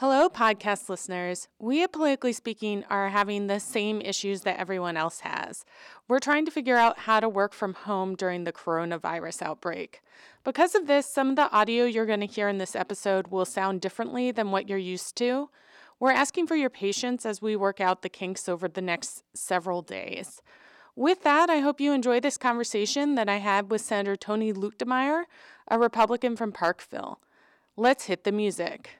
Hello, podcast listeners. We at Politically Speaking are having the same issues that everyone else has. We're trying to figure out how to work from home during the coronavirus outbreak. Because of this, some of the audio you're going to hear in this episode will sound differently than what you're used to. We're asking for your patience as we work out the kinks over the next several days. With that, I hope you enjoy this conversation that I had with Senator Tony Luetkemeyer, a Republican from Parkville. Let's hit the music.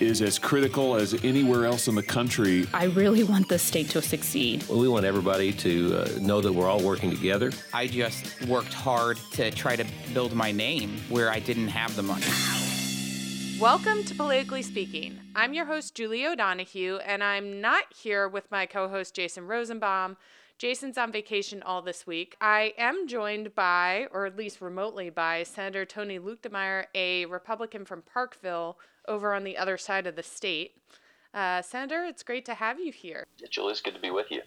is as critical as anywhere else in the country. I really want the state to succeed. Well, we want everybody to uh, know that we're all working together. I just worked hard to try to build my name where I didn't have the money. Welcome to Politically Speaking. I'm your host, Julie O'Donoghue, and I'm not here with my co host, Jason Rosenbaum. Jason's on vacation all this week. I am joined by, or at least remotely by, Senator Tony Luetkemeyer, a Republican from Parkville over on the other side of the state. Uh, Senator, it's great to have you here. It's good to be with you.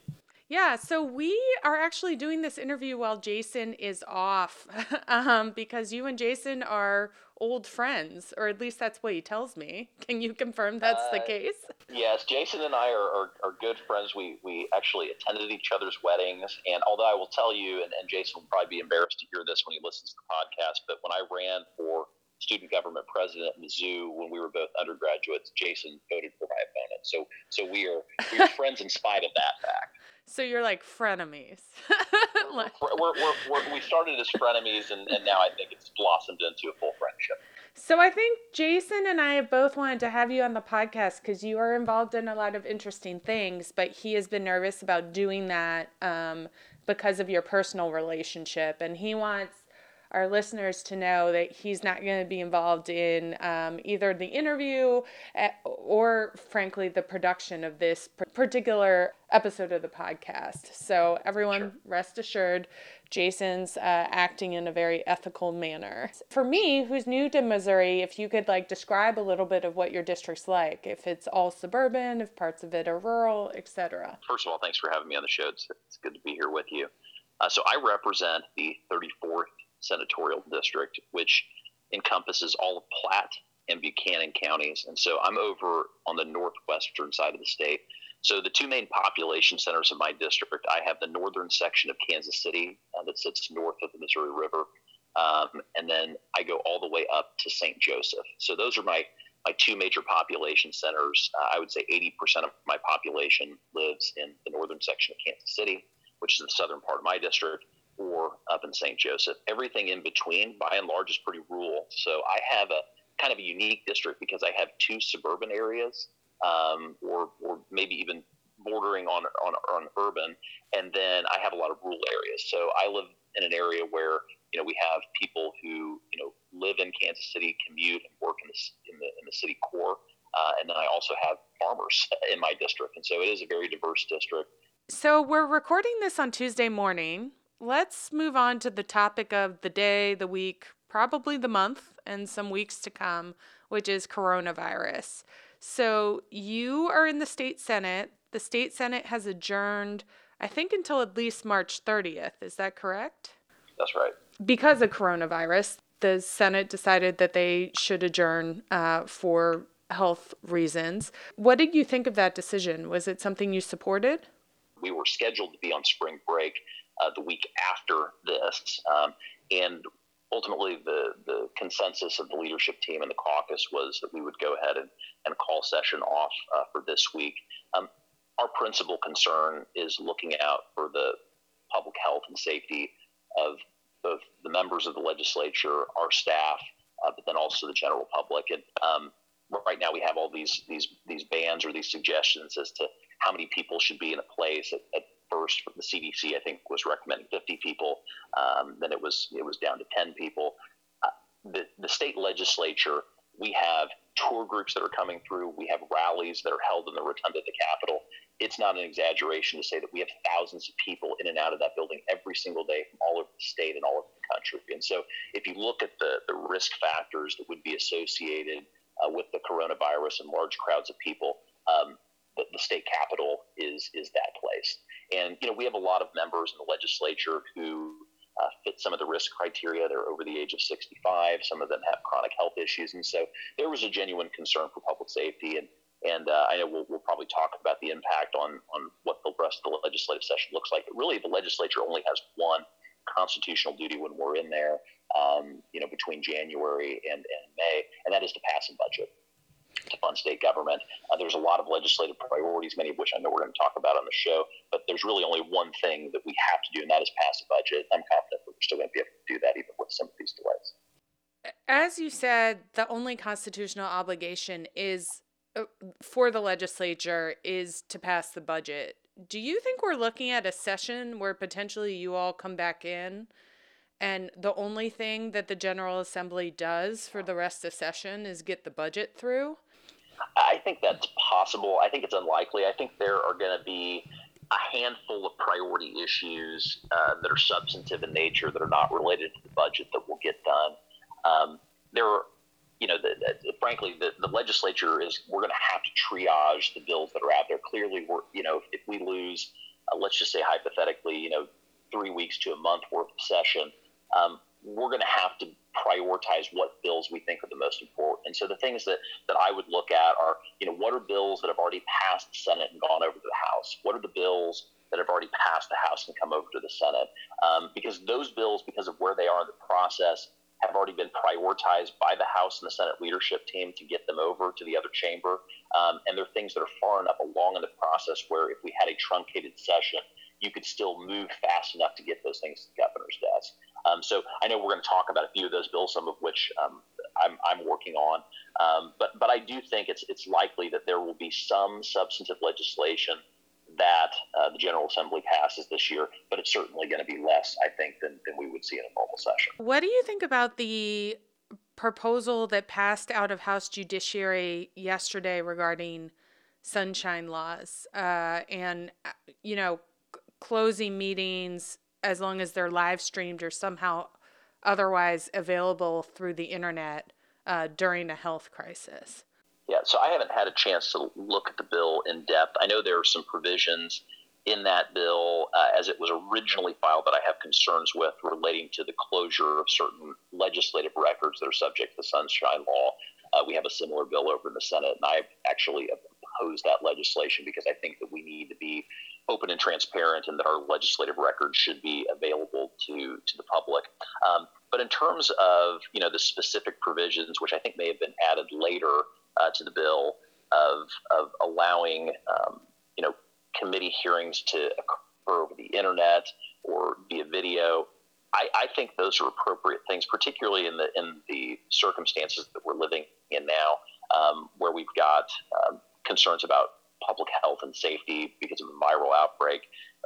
Yeah, so we are actually doing this interview while Jason is off um, because you and Jason are old friends, or at least that's what he tells me. Can you confirm that's uh, the case? Yes, Jason and I are, are, are, good friends. We, we actually attended each other's weddings. And although I will tell you, and, and Jason will probably be embarrassed to hear this when he listens to the podcast, but when I ran for student government president at Mizzou when we were both undergraduates, Jason voted for my opponent. So, so we are, we are friends in spite of that fact. So you're like frenemies. like... we're, we're, we're, we started as frenemies, and, and now I think it's blossomed into a full friendship. So I think Jason and I have both wanted to have you on the podcast because you are involved in a lot of interesting things, but he has been nervous about doing that um, because of your personal relationship, and he wants our listeners to know that he's not going to be involved in um, either the interview eh, or, frankly, the production of this particular episode of the podcast. So, everyone, sure. rest assured, Jason's uh, acting in a very ethical manner. For me, who's new to Missouri, if you could like describe a little bit of what your district's like, if it's all suburban, if parts of it are rural, etc. First of all, thanks for having me on the show. It's, it's good to be here with you. Uh, so I represent the 34th senatorial district, which encompasses all of Platte and Buchanan counties. And so I'm over on the northwestern side of the state. So the two main population centers of my district, I have the northern section of Kansas City uh, that sits north of the Missouri River, um, and then I go all the way up to St. Joseph. So those are my my two major population centers. Uh, I would say 80% of my population lives in the northern section of Kansas City, which is the southern part of my district or up in St. Joseph. Everything in between, by and large, is pretty rural. So I have a kind of a unique district because I have two suburban areas, um, or or maybe even bordering on, on on urban, and then I have a lot of rural areas. So I live in an area where you know we have people who you know live in Kansas City, commute, and work in the in the, in the city core. Uh, and then I also have farmers in my district, and so it is a very diverse district. So we're recording this on Tuesday morning, let's move on to the topic of the day, the week, probably the month, and some weeks to come, which is coronavirus. So you are in the state senate. The state senate has adjourned, I think, until at least March 30th. Is that correct? That's right. Because of coronavirus, the Senate decided that they should adjourn uh, for health reasons. What did you think of that decision? Was it something you supported? We were scheduled to be on spring break uh, the week after this. Um, and ultimately, the, the consensus of the leadership team and the caucus was that we would go ahead and, and call session off uh, for this week. Um, our principal concern is looking out for the public health and safety of both the members of the legislature, our staff, uh, but then also the general public. And um, right now, we have all these these these bans or these suggestions as to how many people should be in a place at, at first from the CDC, I think, was recommending 50 people. Um, then it was it was down to 10 people. Uh, the the state legislature We have tour groups that are coming through. We have rallies that are held in the rotunda of the Capitol. It's not an exaggeration to say that we have thousands of people in and out of that building every single day from all over the state and all over the country. And so, if you look at the, the risk factors that would be associated uh, with the coronavirus and large crowds of people, um, the, the state capitol is is that place. And you know, we have a lot of members in the legislature who uh, fit some of the risk criteria. They're over the age of 65. Some of them have chronic health issues, and so there was a genuine concern for public safety. And and uh, I know we'll, we'll probably talk about the impact on on what the rest of the legislative session looks like. But really, the legislature only has one constitutional duty when we're in there, um, you know, between January and, and May, and that is to pass a budget to fund state government. Uh, there's a lot of legislative priorities, many of which I know we're going to talk about on the show, but there's really only one thing that we have to do, and that is pass a budget. I'm confident that we're still going to be able to do that even with some of these delays. As you said, the only constitutional obligation is uh, for the legislature is to pass the budget. Do you think we're looking at a session where potentially you all come back in and the only thing that the General Assembly does for the rest of session is get the budget through? I think that's possible. I think it's unlikely. I think there are going to be a handful of priority issues uh, that are substantive in nature that are not related to the budget that will get done. Um, there are, you know, the, the, frankly, the, the legislature is, we're going to have to triage the bills that are out there. Clearly, we're, you know, if, if we lose, uh, let's just say hypothetically, you know, three weeks to a month worth of session, um, we're going to have to prioritize what bills we think are the most important. And so the things that, that I would look at are, you know, what are bills that have already passed the Senate and gone over to the House? What are the bills that have already passed the House and come over to the Senate? Um, because those bills, because of where they are in the process, have already been prioritized by the House and the Senate leadership team to get them over to the other chamber. Um, and they're things that are far enough along in the process where if we had a truncated session, you could still move fast enough to get those things to the governor's desk. Um, so I know we're going to talk about a few of those bills, some of which um, I'm, I'm, working on. Um, but but I do think it's it's likely that there will be some substantive legislation that uh, the General Assembly passes this year, but it's certainly going to be less, I think, than, than we would see in a normal session. What do you think about the proposal that passed out of House Judiciary yesterday regarding sunshine laws uh, and, uh, you know, closing meetings as long as they're live streamed or somehow otherwise available through the internet uh, during a health crisis. Yeah, so I haven't had a chance to look at the bill in depth. I know there are some provisions in that bill uh, as it was originally filed that I have concerns with relating to the closure of certain legislative records that are subject to the Sunshine Law. Uh, we have a similar bill over in the Senate, and I've actually opposed that legislation because I think that we need to be open and transparent and that our legislative records should be available to, to the public. Um, but in terms of you know the specific provisions, which I think may have been added later uh, to the bill, of, of allowing um, you know committee hearings to occur over the internet or via video, I, I, think those are appropriate things, particularly in the in the circumstances that we're living in now, um, where we've got um, concerns about public health and safety because of a viral outbreak.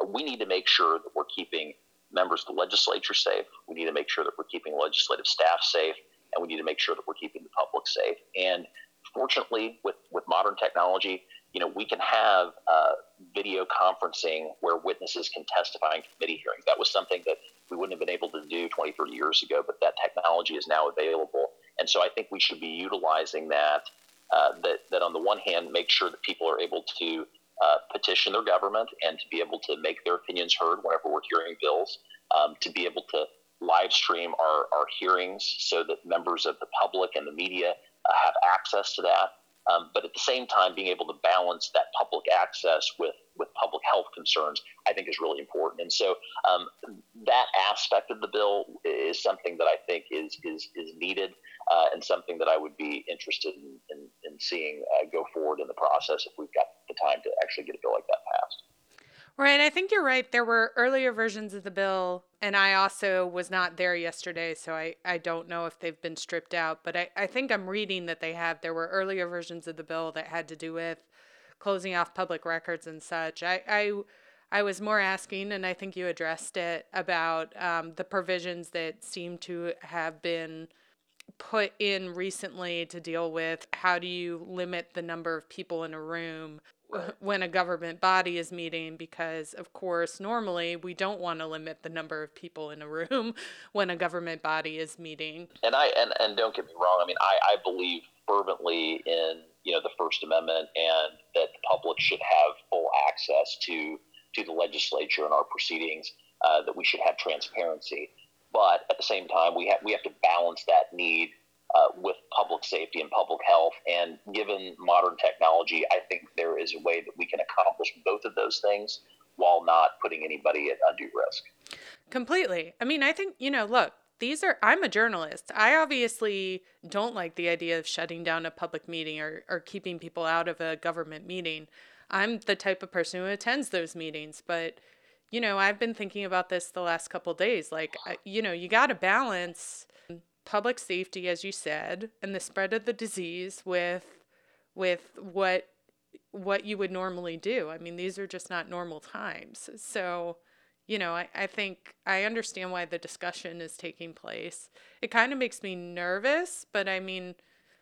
We need to make sure that we're keeping members of the legislature safe. We need to make sure that we're keeping legislative staff safe, and we need to make sure that we're keeping the public safe. And fortunately, with, with modern technology, you know, we can have uh, video conferencing where witnesses can testify in committee hearings. That was something that we wouldn't have been able to do 20, 30 years ago, but that technology is now available. And so I think we should be utilizing that uh, that, that on the one hand make sure that people are able to uh, petition their government and to be able to make their opinions heard whenever we're hearing bills, um, to be able to live stream our, our hearings so that members of the public and the media uh, have access to that. Um, but at the same time, being able to balance that public access with, with public health concerns, I think is really important. And so um, that aspect of the bill is something that I think is, is, is needed uh, and something that I would be interested in, in, in seeing uh, go forward in the process if we've got the time to actually get a bill like that passed. Right. I think you're right. There were earlier versions of the bill, and I also was not there yesterday, so I, I don't know if they've been stripped out. But I, I think I'm reading that they have. There were earlier versions of the bill that had to do with closing off public records and such. I, I, I was more asking, and I think you addressed it, about um, the provisions that seem to have been put in recently to deal with how do you limit the number of people in a room when a government body is meeting? Because of course normally we don't want to limit the number of people in a room when a government body is meeting. And i and, and don't get me wrong i mean I, I believe fervently in you know the first amendment and that the public should have full access to to the legislature and our proceedings uh, that we should have transparency but at the same time we have we have to balance that need uh, with public safety and public health. And given modern technology, I think there is a way that we can accomplish both of those things while not putting anybody at undue risk. Completely. I mean, I think, you know, look, these are, I'm a journalist. I obviously don't like the idea of shutting down a public meeting or, or keeping people out of a government meeting. I'm the type of person who attends those meetings, but you know, I've been thinking about this the last couple days. Like, you know, you got to balance public safety, as you said, and the spread of the disease with with what what you would normally do. I mean, these are just not normal times. So, you know, I, I think I understand why the discussion is taking place. It kind of makes me nervous, but I mean,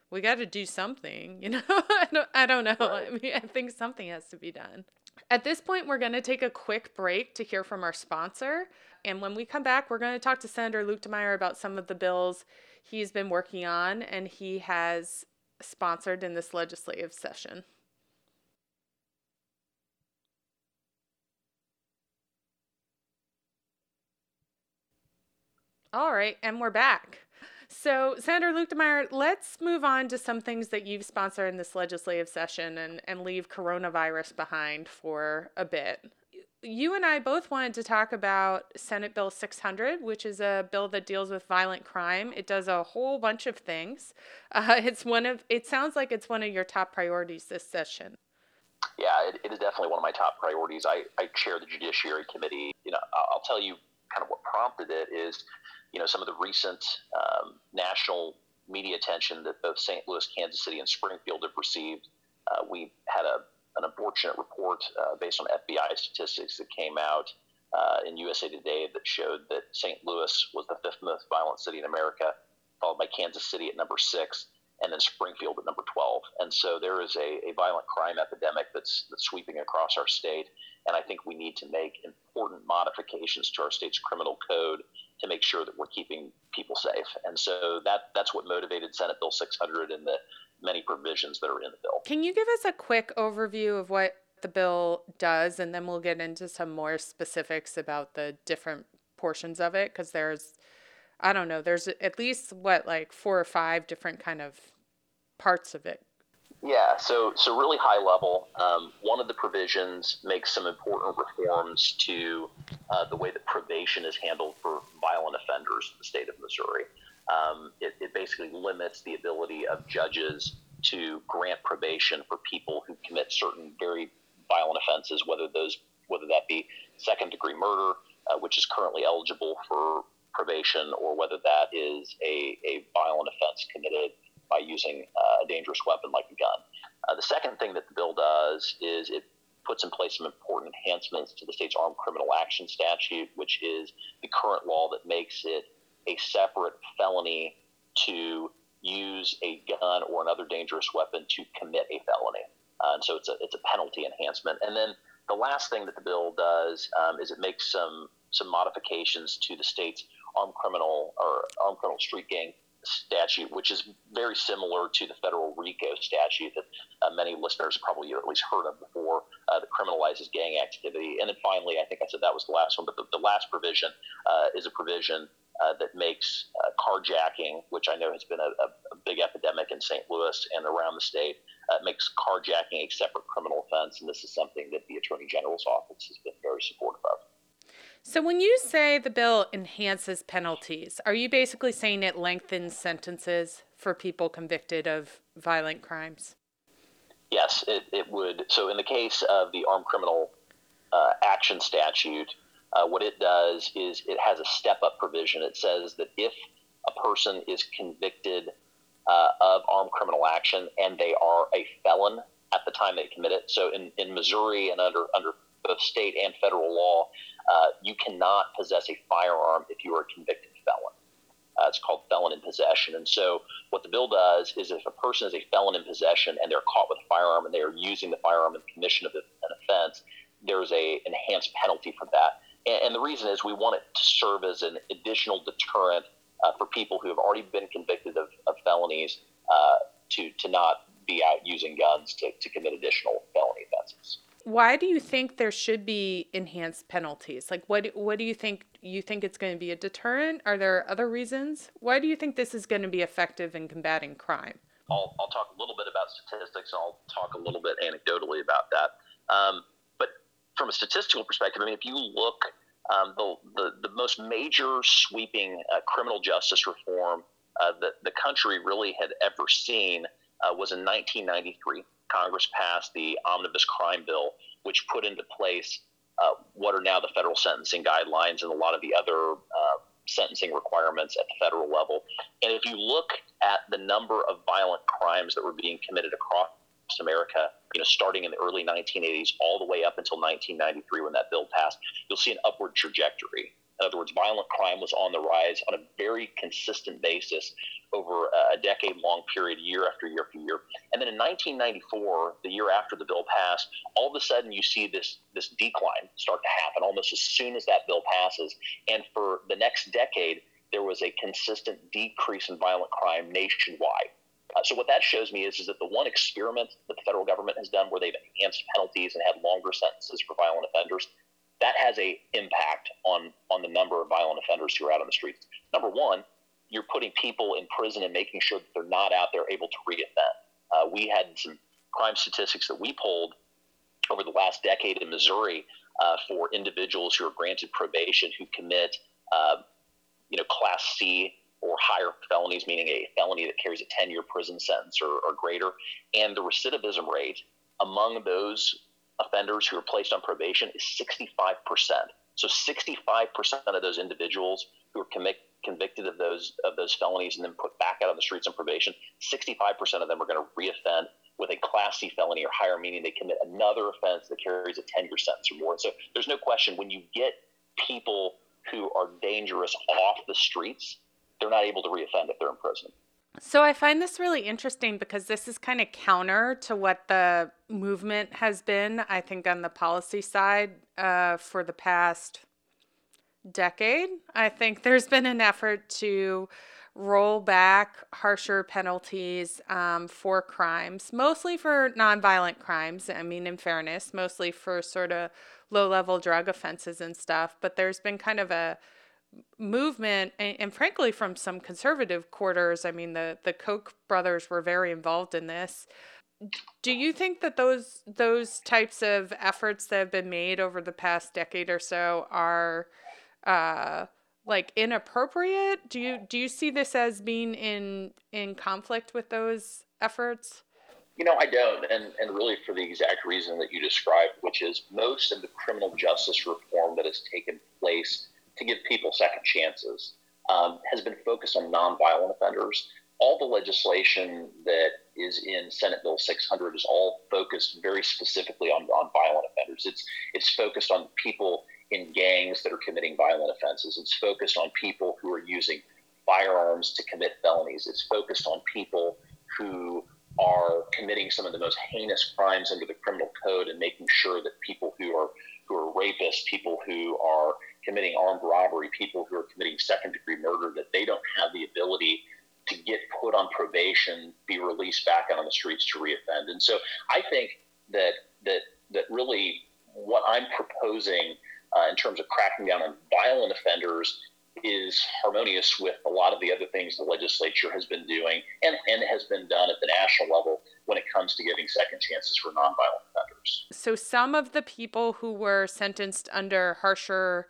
we got to do something, you know? I, don't, I don't know. I mean, I think something has to be done. At this point, we're going to take a quick break to hear from our sponsor. And when we come back, we're going to talk to Senator Luetkemeyer about some of the bills he's been working on and he has sponsored in this legislative session. All right, and we're back. So, Senator Luetkemeyer, let's move on to some things that you've sponsored in this legislative session and, and leave coronavirus behind for a bit you and I both wanted to talk about Senate Bill 600, which is a bill that deals with violent crime. It does a whole bunch of things. Uh, it's one of. It sounds like it's one of your top priorities this session. Yeah, it, it is definitely one of my top priorities. I, I chair the Judiciary Committee. You know, I'll tell you kind of what prompted it is, you know, some of the recent um, national media attention that both St. Louis, Kansas City, and Springfield have received. Uh, we had a an unfortunate report uh, based on FBI statistics that came out uh, in USA Today that showed that St. Louis was the fifth most violent city in America, followed by Kansas City at number six, and then Springfield at number 12. And so there is a, a violent crime epidemic that's, that's sweeping across our state. And I think we need to make important modifications to our state's criminal code to make sure that we're keeping people safe. And so that that's what motivated Senate Bill 600 and the many provisions that are in the bill. Can you give us a quick overview of what the bill does, and then we'll get into some more specifics about the different portions of it? Because there's, I don't know, there's at least what like four or five different kind of parts of it. Yeah, so so really high level. Um, one of the provisions makes some important reforms to uh, the way that probation is handled for violent offenders in the state of Missouri um, it, it basically limits the ability of judges to grant probation for people who commit certain very violent offenses, whether those whether that be second degree murder, uh, which is currently eligible for probation, or whether that is a, a violent offense committed by using uh, a dangerous weapon like a gun. Uh, the second thing that the bill does is it puts in place some important enhancements to the state's armed criminal action statute, which is the current law that makes it a separate felony to use a gun or another dangerous weapon to commit a felony. Uh, and so it's a, it's a penalty enhancement. And then the last thing that the bill does um, is it makes some some modifications to the state's armed criminal or armed criminal street gang statute, which is very similar to the federal RICO statute that uh, many listeners probably at least heard of before, uh, that criminalizes gang activity. And then finally, I think I said that was the last one, but the, the last provision uh, is a provision uh, that makes uh, carjacking, which I know has been a, a, big epidemic in St. Louis and around the state, uh, makes carjacking a separate criminal offense. And this is something that the Attorney General's office has been very supportive of. So, when you say the bill enhances penalties, are you basically saying it lengthens sentences for people convicted of violent crimes? Yes, it, it would. So, in the case of the armed criminal uh, action statute, uh, what it does is it has a step up provision. It says that if a person is convicted uh, of armed criminal action and they are a felon at the time they commit it, so in, in Missouri and under, under both state and federal law, uh, you cannot possess a firearm if you are a convicted felon. Uh, it's called felon in possession. And so, what the bill does is if a person is a felon in possession and they're caught with a firearm and they are using the firearm in commission of an offense, there's a enhanced penalty for that. And, and the reason is we want it to serve as an additional deterrent uh, for people who have already been convicted of, of felonies uh, to to not be out using guns to, to commit additional felony offenses. Why do you think there should be enhanced penalties? Like, what what do you think? You think it's going to be a deterrent? Are there other reasons? Why do you think this is going to be effective in combating crime? I'll, I'll talk a little bit about statistics. I'll talk a little bit anecdotally about that. Um, but from a statistical perspective, I mean, if you look, um, the, the, the most major sweeping uh, criminal justice reform uh, that the country really had ever seen uh, was in 1993. Congress passed the Omnibus Crime Bill, which put into place uh, what are now the federal sentencing guidelines and a lot of the other uh, sentencing requirements at the federal level. And if you look at the number of violent crimes that were being committed across America, you know, starting in the early 1980s all the way up until 1993 when that bill passed, you'll see an upward trajectory. In other words, violent crime was on the rise on a very consistent basis over a decade long period, year after year after year. And then in 1994, the year after the bill passed, all of a sudden you see this, this decline start to happen almost as soon as that bill passes. And for the next decade, there was a consistent decrease in violent crime nationwide. Uh, so what that shows me is, is that the one experiment that the federal government has done where they've enhanced penalties and had longer sentences for violent offenders, that has a impact on on the number of violent offenders who are out on the streets. Number one, you're putting people in prison and making sure that they're not out there able to reoffend. Uh, we had some crime statistics that we pulled over the last decade in Missouri uh, for individuals who are granted probation who commit, uh, you know, Class C or higher felonies, meaning a felony that carries a 10-year prison sentence or, or greater, and the recidivism rate among those offenders who are placed on probation is 65%. So 65% of those individuals who are commit, convicted of those of those felonies and then put back out on the streets on probation, 65% of them are going to reoffend with a Class C felony or higher, meaning they commit another offense that carries a 10 year sentence or more. So there's no question when you get people who are dangerous off the streets, they're not able to reoffend if they're in prison. So I find this really interesting because this is kind of counter to what the movement has been, I think, on the policy side uh, for the past decade. I think there's been an effort to roll back harsher penalties um, for crimes, mostly for nonviolent crimes. I mean, in fairness, mostly for sort of low level drug offenses and stuff. But there's been kind of a movement and, and, frankly from some conservative quarters i mean the the koch brothers were very involved in this do you think that those those types of efforts that have been made over the past decade or so are uh, like inappropriate? Do you do you see this as being in in conflict with those efforts? You know, I don't, and and really for the exact reason that you described, which is most of the criminal justice reform that has taken place to give people second chances um, has been focused on nonviolent offenders. All the legislation that is in Senate Bill 600 is all focused very specifically on, on violent offenders. It's it's focused on people in gangs that are committing violent offenses. It's focused on people who are using firearms to commit felonies. It's focused on people who are committing some of the most heinous crimes under the criminal code and making sure that people who are who are rapists, people who are committing armed robbery, people who are committing second degree murder, that they don't have the ability to get put on probation, be released back out on the streets to reoffend. And so I think that that that really what I'm proposing uh, in terms of cracking down on violent offenders is harmonious with a lot of the other things the legislature has been doing and, and has been done at the national level when it comes to giving second chances for nonviolent offenders. So, some of the people who were sentenced under harsher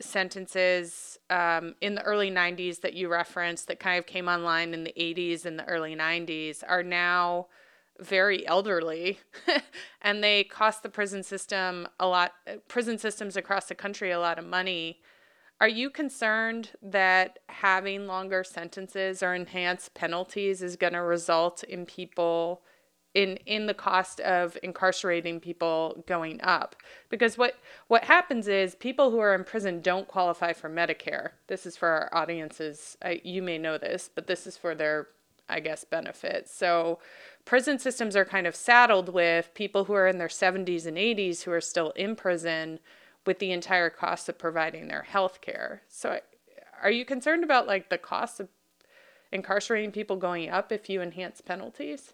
sentences um, in the early 90s that you referenced that kind of came online in the 80s and the early 90s are now very elderly and they cost the prison system a lot prison systems across the country a lot of money are you concerned that having longer sentences or enhanced penalties is going to result in people in in the cost of incarcerating people going up because what what happens is people who are in prison don't qualify for Medicare. This is for our audiences. I, you may know this, but this is for their I guess benefit. So prison systems are kind of saddled with people who are in their 70s and 80s who are still in prison with the entire cost of providing their health care. So are you concerned about like the cost of incarcerating people going up if you enhance penalties?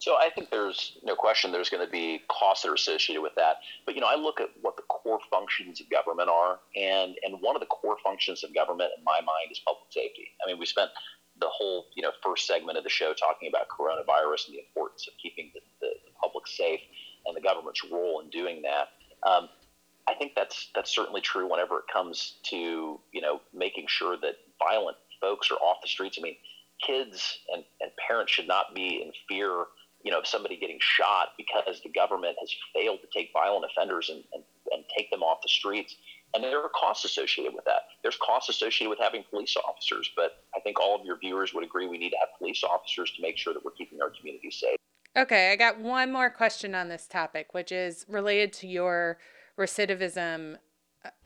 So I think there's no question there's going to be costs that are associated with that. But you know, I look at what the core functions of government are, and and one of the core functions of government, in my mind, is public safety. I mean, we spent the whole you know first segment of the show talking about coronavirus and the importance of keeping the, the, the public safe and the government's role in doing that. Um, I think that's that's certainly true whenever it comes to you know making sure that violent folks are off the streets. I mean, kids and, and parents should not be in fear, you know, somebody getting shot because the government has failed to take violent offenders and, and, and take them off the streets. And there are costs associated with that. There's costs associated with having police officers, but I think all of your viewers would agree we need to have police officers to make sure that we're keeping our communities safe. Okay, I got one more question on this topic, which is related to your recidivism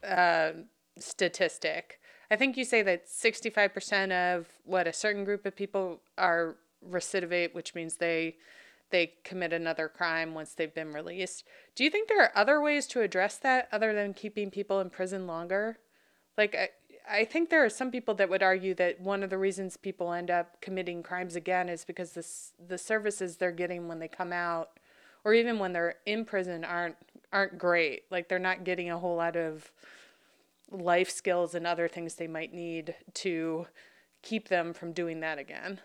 uh, statistic. I think you say that 65% of what a certain group of people are recidivate, which means they they commit another crime once they've been released. Do you think there are other ways to address that other than keeping people in prison longer? Like I, I think there are some people that would argue that one of the reasons people end up committing crimes again is because this the services they're getting when they come out or even when they're in prison aren't aren't great. Like they're not getting a whole lot of life skills and other things they might need to keep them from doing that again.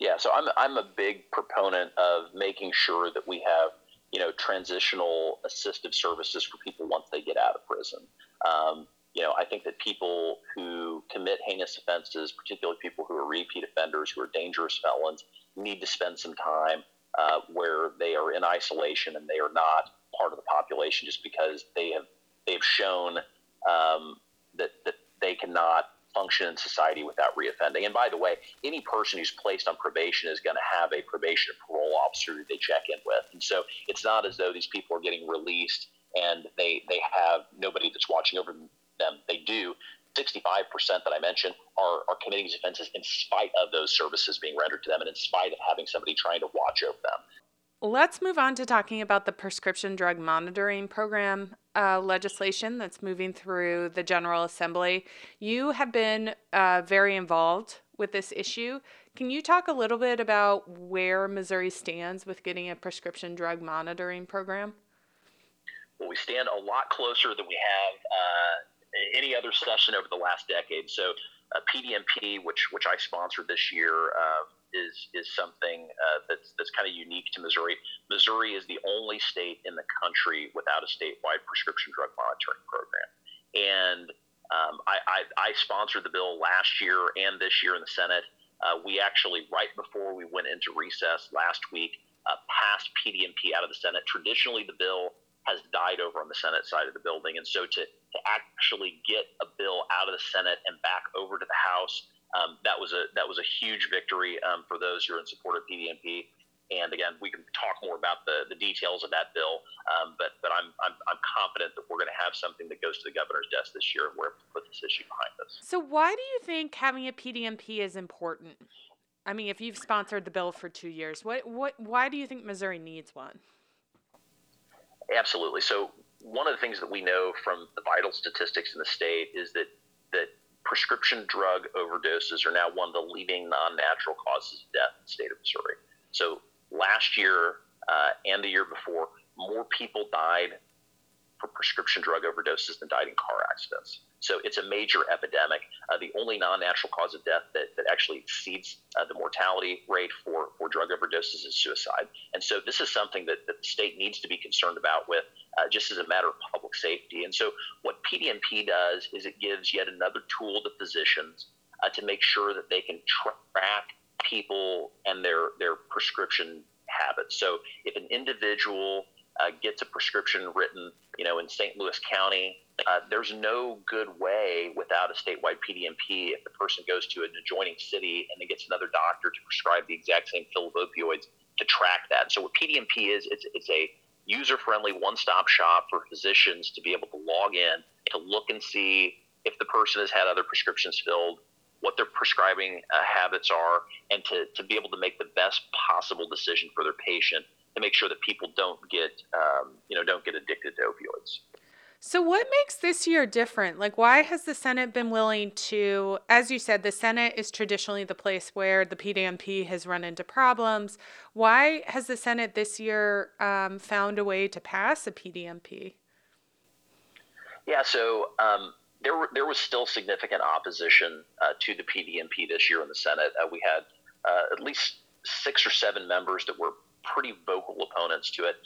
Yeah, so I'm I'm a big proponent of making sure that we have you know transitional assistive services for people once they get out of prison. Um, you know, I think that people who commit heinous offenses, particularly people who are repeat offenders, who are dangerous felons, need to spend some time uh, where they are in isolation and they are not part of the population just because they have they've shown um, that that they cannot function in society without reoffending. And by the way, any person who's placed on probation is going to have a probation and parole officer they check in with. And so it's not as though these people are getting released and they they have nobody that's watching over them. They do. 65% that I mentioned are, are committing these offenses in spite of those services being rendered to them and in spite of having somebody trying to watch over them. Let's move on to talking about the prescription drug monitoring program uh, legislation that's moving through the General Assembly. You have been uh, very involved with this issue. Can you talk a little bit about where Missouri stands with getting a prescription drug monitoring program? Well, we stand a lot closer than we have uh, any other session over the last decade. So, uh, PDMP, which which I sponsored this year, uh, is is something uh, that's that's kind of unique to Missouri. Missouri is the only state in the country without a statewide prescription drug monitoring program, and um, I, I, I, sponsored the bill last year and this year in the Senate. Uh, we actually, right before we went into recess last week, uh, passed PDMP out of the Senate. Traditionally, the bill has died over on the Senate side of the building, and so to to actually get a bill out of the Senate and back over to the House um, that was a that was a huge victory um, for those who are in support of PDMP. And again, we can talk more about the, the details of that bill, um, but but I'm, I'm I'm confident that we're going to have something that goes to the governor's desk this year, and we're able to put this issue behind us. So why do you think having a PDMP is important? I mean, if you've sponsored the bill for two years, what what why do you think Missouri needs one? Absolutely. So one of the things that we know from the vital statistics in the state is that that prescription drug overdoses are now one of the leading non-natural causes of death in the state of Missouri. So last year uh, and the year before, more people died for prescription drug overdoses than died in car accidents. So it's a major epidemic. Uh, the only non-natural cause of death that, that actually exceeds uh, the mortality rate for, for drug overdoses is suicide. And so this is something that, that the state needs to be concerned about with uh, just as a matter of public safety. And so what PDMP does is it gives yet another tool to physicians uh, to make sure that they can track people and their, their prescription habits. So if an individual uh, gets a prescription written, you know, in St. Louis County, uh, there's no good way without a statewide PDMP if the person goes to an adjoining city and then gets another doctor to prescribe the exact same pill of opioids to track that. So what PDMP is, it's, it's a user-friendly one-stop shop for physicians to be able to log in to look and see if the person has had other prescriptions filled, what their prescribing uh, habits are, and to, to be able to make the best possible decision for their patient to make sure that people don't get um, you know don't get addicted to opioids. So, what makes this year different? Like, why has the Senate been willing to, as you said, the Senate is traditionally the place where the PDMP has run into problems. Why has the Senate this year um, found a way to pass a PDMP? Yeah, so um, there, there was still significant opposition uh, to the PDMP this year in the Senate. Uh, we had uh, at least six or seven members that were pretty vocal opponents to it.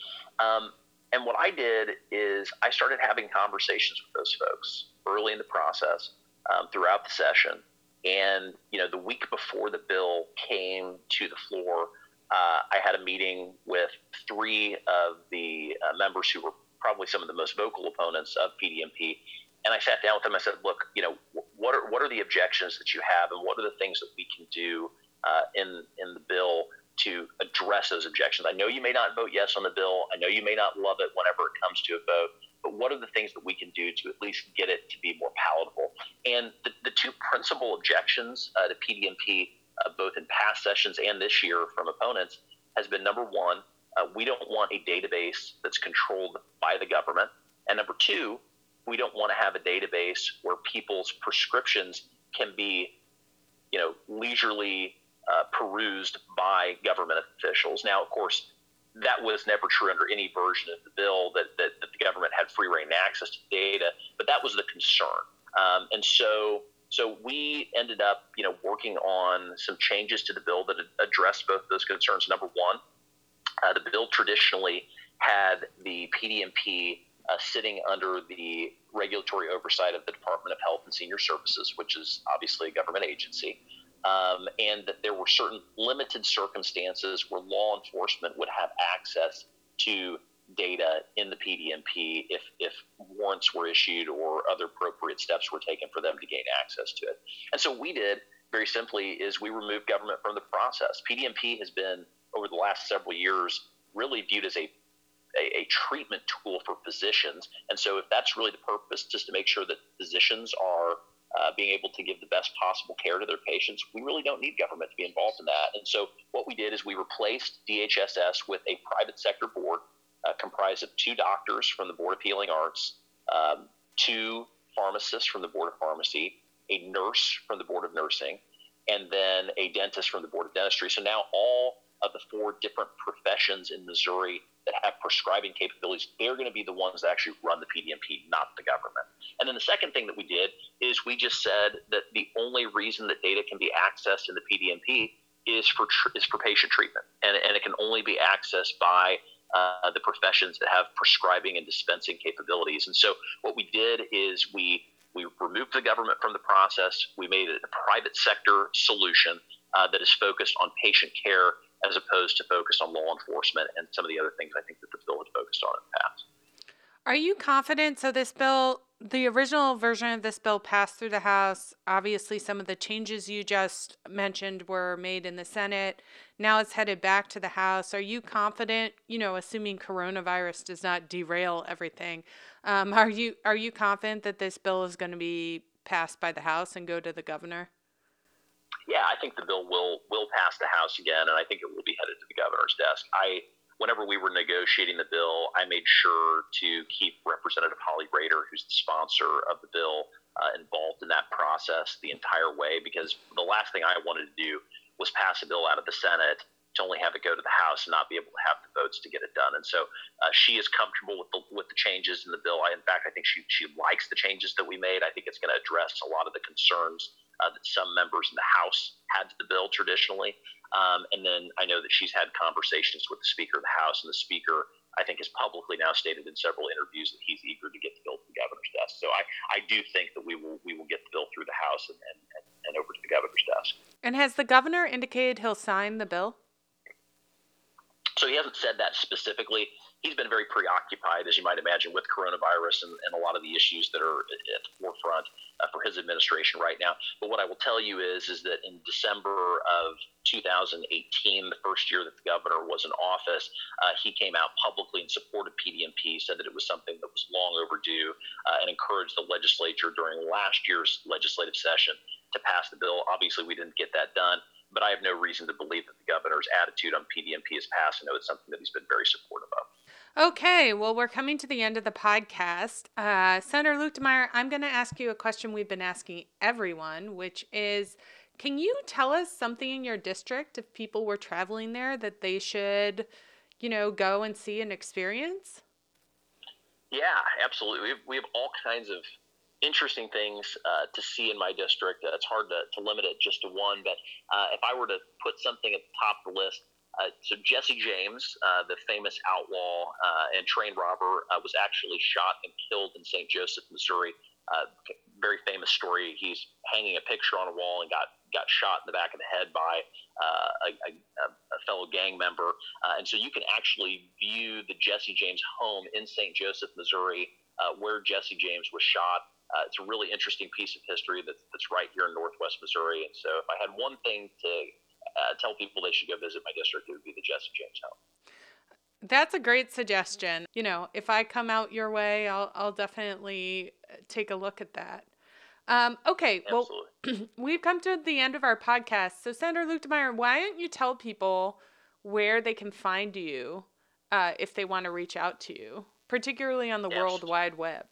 Um, and what I did is I started having conversations with those folks early in the process um, throughout the session. And, you know, the week before the bill came to the floor, uh, I had a meeting with three of the uh, members who were probably some of the most vocal opponents of PDMP. And I sat down with them. I said, look, you know, what are, what are the objections that you have and what are the things that we can do uh, in, in the bill to address those objections. I know you may not vote yes on the bill. I know you may not love it whenever it comes to a vote, but what are the things that we can do to at least get it to be more palatable? And the, the two principal objections uh, to PDMP, uh, both in past sessions and this year from opponents, has been number one, uh, we don't want a database that's controlled by the government. And number two, we don't want to have a database where people's prescriptions can be, you know, leisurely uh, perused by government officials. Now, of course, that was never true under any version of the bill that, that, that the government had free reign access to data, but that was the concern. Um, and so, so we ended up, you know, working on some changes to the bill that addressed both those concerns. Number one, uh, the bill traditionally had the PDMP uh, sitting under the regulatory oversight of the Department of Health and Senior Services, which is obviously a government agency um, and that there were certain limited circumstances where law enforcement would have access to data in the PDMP if, if warrants were issued or other appropriate steps were taken for them to gain access to it. And so we did very simply is we removed government from the process. PDMP has been over the last several years really viewed as a a, a, treatment tool for physicians. And so, if that's really the purpose, just to make sure that physicians are uh, being able to give the best possible care to their patients, we really don't need government to be involved in that. And so what we did is we replaced DHSS with a private sector board uh, comprised of two doctors from the Board of Healing Arts, um, two pharmacists from the Board of Pharmacy, a nurse from the Board of Nursing, and then a dentist from the Board of Dentistry. So now all of the four different professions in Missouri that have prescribing capabilities, they're going to be the ones that actually run the PDMP, not the government. And then the second thing that we did is we just said that the only reason that data can be accessed in the PDMP is for tr- is for patient treatment, and, and it can only be accessed by uh, the professions that have prescribing and dispensing capabilities. And so what we did is we we removed the government from the process. We made it a private sector solution uh, that is focused on patient care as opposed to focus on law enforcement and some of the other things I think that the bill had focused on in the past. Are you confident? So, this bill, the original version of this bill passed through the House. Obviously, some of the changes you just mentioned were made in the Senate. Now it's headed back to the House. Are you confident, you know, assuming coronavirus does not derail everything, um, are, you, are you confident that this bill is going to be passed by the House and go to the governor? Think the bill will will pass the House again, and I think it will be headed to the governor's desk. I whenever we were negotiating the bill, I made sure to keep Representative Holly Rehder, who's the sponsor of the bill, uh, involved in that process the entire way because the last thing I wanted to do was pass a bill out of the Senate to only have it go to the House and not be able to have the votes to get it done. And so uh, she is comfortable with the with the changes in the bill. I, in fact, I think she she likes the changes that we made. I think it's going to address a lot of the concerns uh, that some members in the House had to the bill traditionally. Um, and then I know that she's had conversations with the Speaker of the House, and the Speaker, I think, has publicly now stated in several interviews that he's eager to get the bill to the governor's desk. So I, I do think that we will we will get the bill through the House and, and, and over to the governor's desk. And has the governor indicated he'll sign the bill? So he hasn't said that specifically. He's been very preoccupied, as you might imagine, with coronavirus and, and a lot of the issues that are at the forefront uh, for his administration right now. But what I will tell you is, is that in December of 2018, the first year that the governor was in office, uh, he came out publicly in support of PDMP, said that it was something that was long overdue, uh, and encouraged the legislature during last year's legislative session to pass the bill. Obviously, we didn't get that done but I have no reason to believe that the governor's attitude on PDMP is passed. I know it's something that he's been very supportive of. Okay, well, we're coming to the end of the podcast. Uh, Senator Luetkemeyer, I'm going to ask you a question we've been asking everyone, which is can you tell us something in your district if people were traveling there that they should, you know, go and see and experience? Yeah, absolutely. We have, we have all kinds of interesting things uh, to see in my district. Uh, it's hard to, to limit it just to one, but uh, if I were to put something at the top of the list, uh, so Jesse James, uh, the famous outlaw uh, and train robber, was actually shot and killed in St. Joseph, Missouri. very famous story. He's hanging a picture on a wall and got got shot in the back of the head by a, a, a, fellow gang member. and so you can actually view the Jesse James home in St. Joseph, Missouri, where Jesse James was shot. Uh, it's a really interesting piece of history that's right here in Northwest Missouri. And so, if I had one thing to uh, tell people they should go visit my district, it would be the Jesse James home. That's a great suggestion. You know, if I come out your way, I'll I'll definitely uh, take a look at that. Um, okay, Absolutely. well, we've come to the end of our podcast. So, Senator Luetkemeyer, why don't you tell people where they can find you uh, if they want to reach out to you, particularly on the. World Wide Web?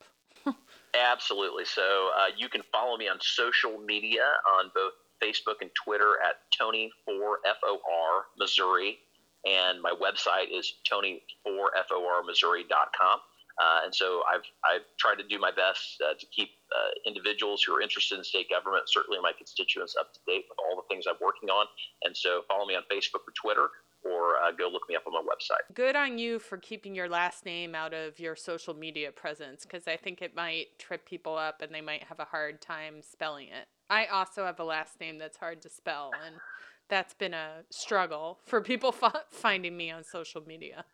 Absolutely. So uh, you can follow me on social media on both Facebook and Twitter at Tony4FOR Missouri. And my website is Tony4FORMissouri.com. Uh, and so I've, I've tried to do my best uh, to keep uh, individuals who are interested in state government, certainly my constituents, up to date with all the things I'm working on. And so follow me on Facebook or Twitter or uh, go look me up on my website. Good on you for keeping your last name out of your social media presence because I think it might trip people up and they might have a hard time spelling it. I also have a last name that's hard to spell, and that's been a struggle for people f- finding me on social media.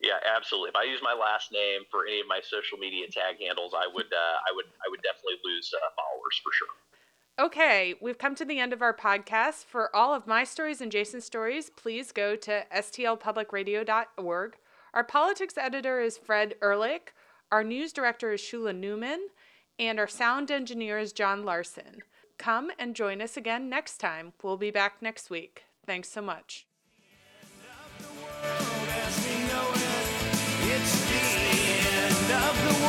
Yeah, absolutely. If I use my last name for any of my social media tag handles, I would, uh, I would, I would definitely lose uh, followers for sure. Okay, we've come to the end of our podcast. For all of my stories and Jason's stories, please go to stlpublicradio.org. Our politics editor is Fred Ehrlich. Our news director is Shula Neuman. And our sound engineer is John Larson. Come and join us again next time. We'll be back next week. Thanks so much. It's the end of the world.